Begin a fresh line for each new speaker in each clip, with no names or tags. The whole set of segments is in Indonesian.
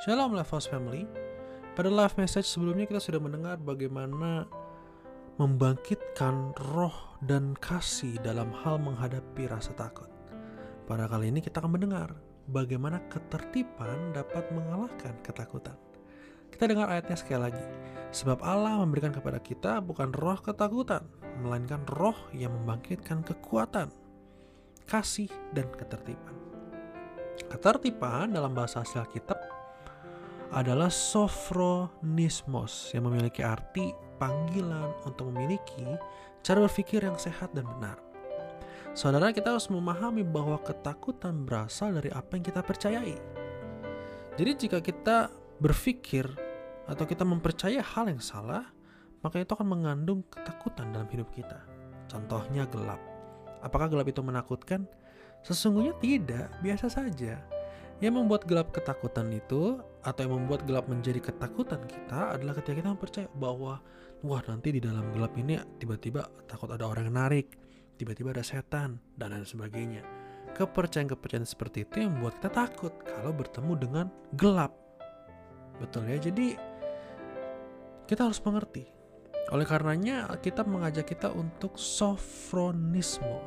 Shalom Lifehouse Family. Pada live message sebelumnya kita sudah mendengar bagaimana membangkitkan roh dan kasih dalam hal menghadapi rasa takut. Pada kali ini kita akan mendengar bagaimana ketertiban dapat mengalahkan ketakutan. Kita dengar ayatnya sekali lagi. Sebab Allah memberikan kepada kita bukan roh ketakutan, melainkan roh yang membangkitkan kekuatan, kasih, dan ketertiban. Ketertiban dalam bahasa Alkitab adalah sofronismos yang memiliki arti panggilan untuk memiliki cara berpikir yang sehat dan benar. Saudara, kita harus memahami bahwa ketakutan berasal dari apa yang kita percayai. Jadi jika kita berpikir atau kita mempercayai hal yang salah, maka itu akan mengandung ketakutan dalam hidup kita. Contohnya gelap. Apakah gelap itu menakutkan? Sesungguhnya tidak, biasa saja. Yang membuat gelap ketakutan itu atau yang membuat gelap menjadi ketakutan kita adalah ketika kita mempercayai bahwa wah nanti di dalam gelap ini tiba-tiba takut ada orang yang narik, tiba-tiba ada setan dan lain sebagainya. Kepercayaan-kepercayaan seperti itu yang membuat kita takut kalau bertemu dengan gelap. Betul ya. Jadi kita harus mengerti. Oleh karenanya kita mengajak kita untuk sofronismo.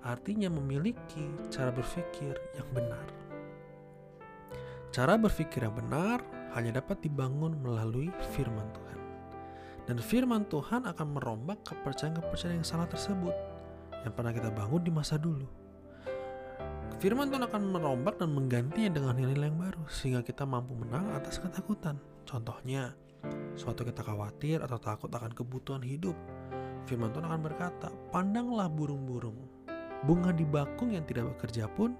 Artinya memiliki cara berpikir yang benar. Cara berpikir yang benar hanya dapat dibangun melalui firman Tuhan. Dan firman Tuhan akan merombak kepercayaan-kepercayaan yang salah tersebut yang pernah kita bangun di masa dulu. Firman Tuhan akan merombak dan menggantinya dengan nilai-nilai yang baru sehingga kita mampu menang atas ketakutan. Contohnya, suatu kita khawatir atau takut akan kebutuhan hidup. Firman Tuhan akan berkata, "Pandanglah burung-burung, bunga di bakung yang tidak bekerja pun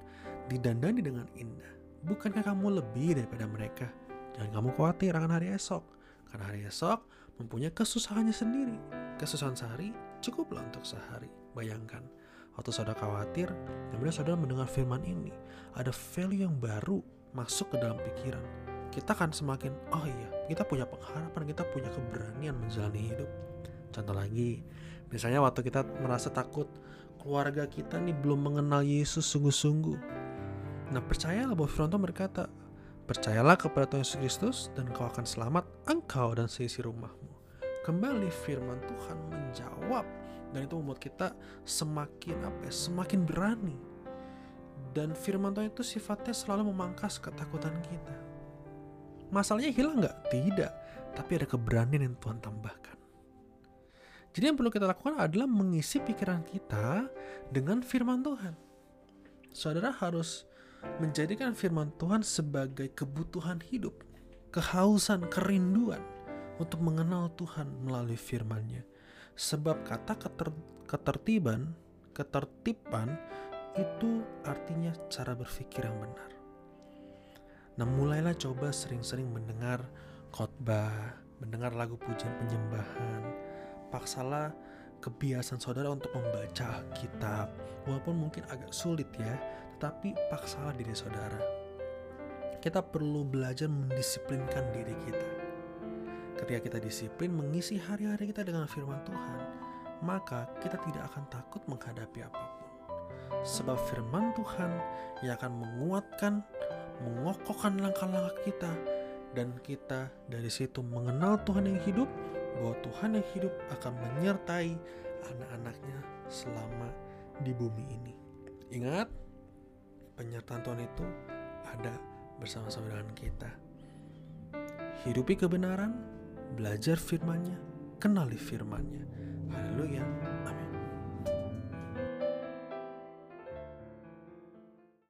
didandani dengan indah." Bukankah kamu lebih daripada mereka? Jangan kamu khawatir akan hari esok, karena hari esok mempunyai kesusahannya sendiri. Kesusahan sehari cukuplah untuk sehari. Bayangkan, waktu saudara khawatir, kemudian saudara mendengar firman ini, ada value yang baru masuk ke dalam pikiran. Kita akan semakin, oh iya, kita punya pengharapan, kita punya keberanian menjalani hidup. Contoh lagi, misalnya waktu kita merasa takut, keluarga kita nih belum mengenal Yesus sungguh-sungguh Nah percayalah bahwa firman Tuhan berkata, Percayalah kepada Tuhan Yesus Kristus dan kau akan selamat engkau dan seisi rumahmu. Kembali firman Tuhan menjawab dan itu membuat kita semakin apa ya, semakin berani. Dan firman Tuhan itu sifatnya selalu memangkas ketakutan kita. Masalahnya hilang nggak? Tidak. Tapi ada keberanian yang Tuhan tambahkan. Jadi yang perlu kita lakukan adalah mengisi pikiran kita dengan firman Tuhan. Saudara harus menjadikan firman Tuhan sebagai kebutuhan hidup, kehausan, kerinduan untuk mengenal Tuhan melalui firman-Nya. Sebab kata keter, ketertiban, ketertiban itu artinya cara berpikir yang benar. Nah, mulailah coba sering-sering mendengar khotbah, mendengar lagu pujian penyembahan. Paksalah kebiasaan saudara untuk membaca kitab, walaupun mungkin agak sulit ya, tapi paksalah diri saudara. Kita perlu belajar mendisiplinkan diri kita. Ketika kita disiplin mengisi hari-hari kita dengan firman Tuhan, maka kita tidak akan takut menghadapi apa pun. Sebab firman Tuhan yang akan menguatkan, mengokohkan langkah-langkah kita, dan kita dari situ mengenal Tuhan yang hidup, bahwa Tuhan yang hidup akan menyertai anak-anaknya selama di bumi ini. Ingat, penyertaan Tuhan itu ada bersama-sama dengan kita. Hidupi kebenaran, belajar firman-Nya, kenali firman-Nya. Haleluya. Amin.